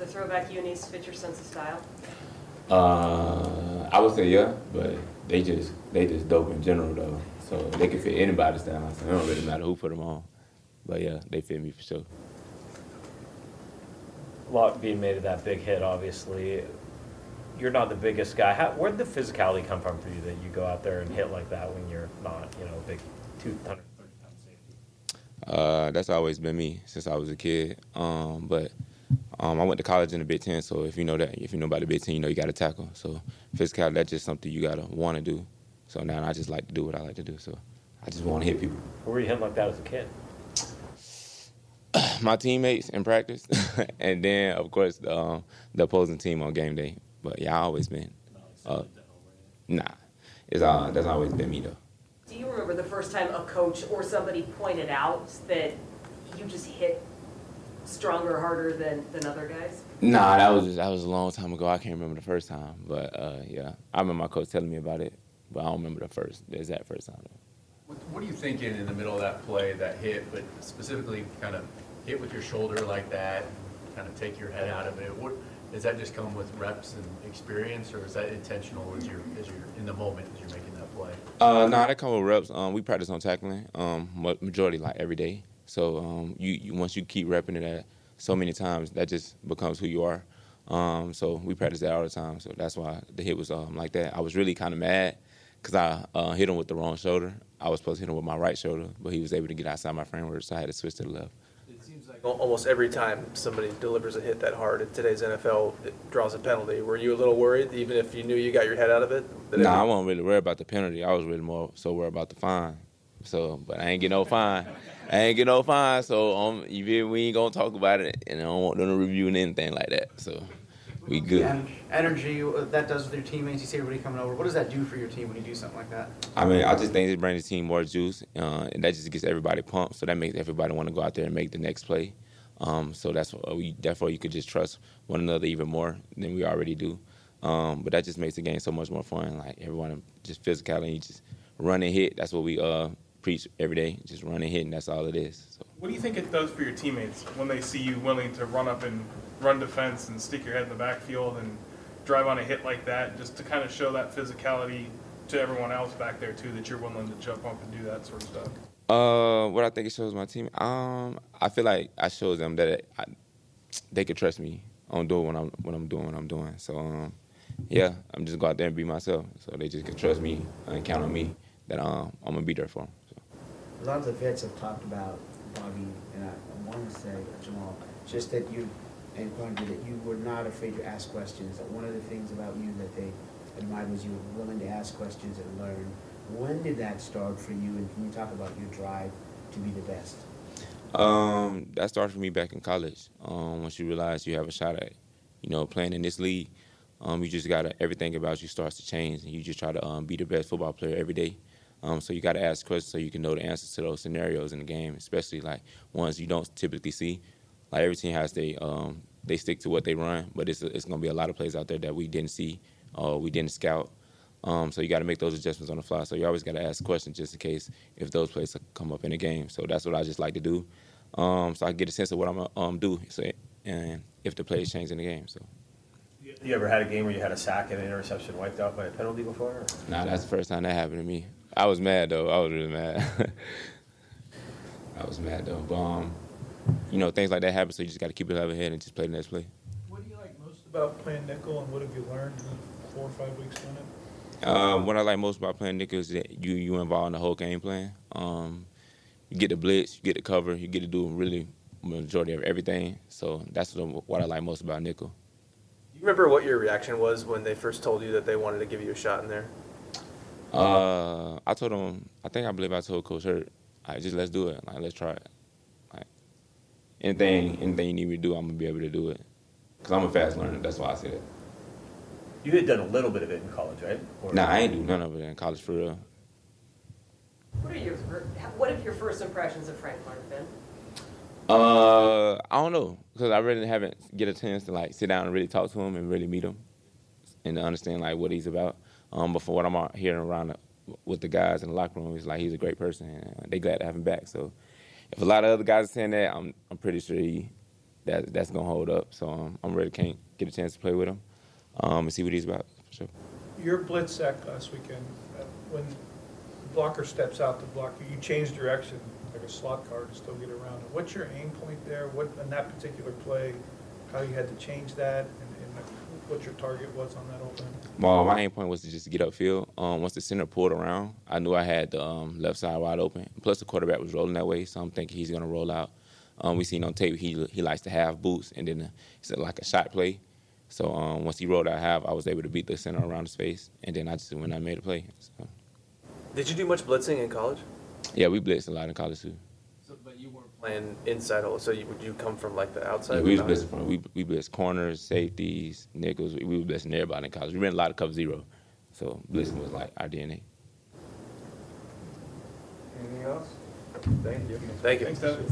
the throwback unis fit your sense of style? Uh, I would say yeah, but they just they just dope in general though. So they can fit anybody's style. So it don't really matter who put them on. But yeah, they fit me for sure. A lot being made of that big hit, obviously. You're not the biggest guy. How, where'd the physicality come from for you that you go out there and hit like that when you're not, you know, a big 230 pound safety? Uh, that's always been me since I was a kid. Um, but um, I went to college in the Big Ten, so if you know that, if you know about the Big Ten, you know you got to tackle. So physicality, that's just something you gotta want to do. So now I just like to do what I like to do. So I just want to hit people. Who were you hitting like that as a kid? My teammates in practice, and then of course the, um, the opposing team on game day. But yeah, I always been. Uh, nah, it's uh, that's always been me though. Do you remember the first time a coach or somebody pointed out that you just hit stronger, harder than, than other guys? Nah, that was just, that was a long time ago. I can't remember the first time, but uh, yeah, I remember my coach telling me about it, but I don't remember the first the exact first time. What, what are you thinking in the middle of that play, that hit, but specifically kind of hit with your shoulder like that, kind of take your head out of it? What, does that just come with reps and experience, or is that intentional as you're, as you're in the moment as you're making that play? Uh, nah, that come with reps. Um, we practice on tackling, um, majority like every day. So um, you, you once you keep repping it at so many times, that just becomes who you are. Um, so we practice that all the time. So that's why the hit was um, like that. I was really kind of mad because I uh, hit him with the wrong shoulder. I was supposed to hit him with my right shoulder, but he was able to get outside my framework, so I had to switch to the left. It seems like almost every time somebody delivers a hit that hard in today's NFL, it draws a penalty. Were you a little worried, even if you knew you got your head out of it? that Nah, I wasn't really worried about the penalty. I was really more so worried about the fine. So, but I ain't get no fine. I ain't get no fine. So, um, you feel we ain't gonna talk about it, and I don't want them to review and anything like that. So, we good. And energy uh, that does with your teammates. You see everybody coming over. What does that do for your team when you do something like that? I mean, I just think it brings the team more juice, uh, and that just gets everybody pumped. So that makes everybody want to go out there and make the next play. Um, so that's what we. Therefore, you could just trust one another even more than we already do. Um, but that just makes the game so much more fun. Like everyone just physicality, you just run and hit. That's what we uh, preach every day. Just run and hit, and that's all it is. So. What do you think it does for your teammates when they see you willing to run up and run defense and stick your head in the backfield and drive on a hit like that, just to kind of show that physicality to everyone else back there too, that you're willing to jump up and do that sort of stuff? Uh, what I think it shows my team. Um, I feel like I show them that I, they can trust me on doing what I'm what I'm doing what I'm doing. So um, yeah, I'm just go out there and be myself. So they just can trust me and count on me that um, I'm gonna be there for them. A lot of the vets have talked about Bobby, and I, I want to say, Jamal, just that you, and pointed that you were not afraid to ask questions. That one of the things about you that they admired was you were willing to ask questions and learn. When did that start for you, and can you talk about your drive to be the best? Um, that started for me back in college. Um, once you realize you have a shot at, you know, playing in this league, um, you just gotta everything about you starts to change, and you just try to um, be the best football player every day. Um, so you gotta ask questions so you can know the answers to those scenarios in the game, especially like ones you don't typically see. Like every team has they um, they stick to what they run, but it's it's gonna be a lot of plays out there that we didn't see, or we didn't scout. Um, so you got to make those adjustments on the fly. So you always got to ask questions just in case if those plays come up in the game. So that's what I just like to do. Um, so I get a sense of what I'm gonna um, do. So and if the plays change in the game. So You ever had a game where you had a sack and an interception wiped out by a penalty before? or- nah, that's the first time that happened to me. I was mad though. I was really mad. I was mad though. But um, you know things like that happen. So you just got to keep it level head and just play the next play. What do you like most about playing nickel, and what have you learned in the four or five weeks doing it? Um, what I like most about playing nickel is that you you involved in the whole game plan. Um, you get the blitz, you get the cover, you get to do really majority of everything. So that's what, what I like most about nickel. Do you remember what your reaction was when they first told you that they wanted to give you a shot in there? Uh, I told him, I think I believe I told Coach Hurt, like, just let's do it. Like, let's try it. Like, anything, anything you need me to do, I'm gonna be able to do it. Cause I'm a fast learner. That's why I said it. You had done a little bit of it in college, right? Or- Nah, I ain't do none of it in college for real. What are your, what have your first impressions of Frank Clark been? Uh, I don't know, cause I really haven't get a chance to like sit down and really talk to him and really meet him, and to understand like what he's about. Um, but from what I'm out hearing around the, with the guys in the locker room, it's like he's a great person, and they glad to have him back. So, if a lot of other guys are saying that, I'm I'm pretty sure he that that's gonna hold up. So um, I'm ready. Can't get a chance to play with him um, and see what he's about for sure. Your blitz sack last weekend, uh, when the blocker steps out to block you, you change direction like a slot car to still get around. What's your aim point there? What, in that particular play, how you had to change that and what your target was on that opening? Well, my aim point was to just get upfield. Um, once the center pulled around, I knew I had the um, left side wide open. Plus, the quarterback was rolling that way, so I'm thinking he's going to roll out. Um, we seen on tape he he likes to have boots, and then uh, it's like a shot play. So um, once he rolled out half, I was able to beat the center around his face, and then I just went and made a play. So, Did you do much blitzing in college? yeah, we blitzed a lot in college too. So, but you weren't playing inside, hole, so you, would you come from like the outside? Yeah, we was or not? blitzing from we we blitzed corners, safeties, nickels. We, we were blitzing everybody in college. We ran a lot of cover zero, so blitzing was like our DNA. Anything else? Thank you. Thank you. Thanks, Devon.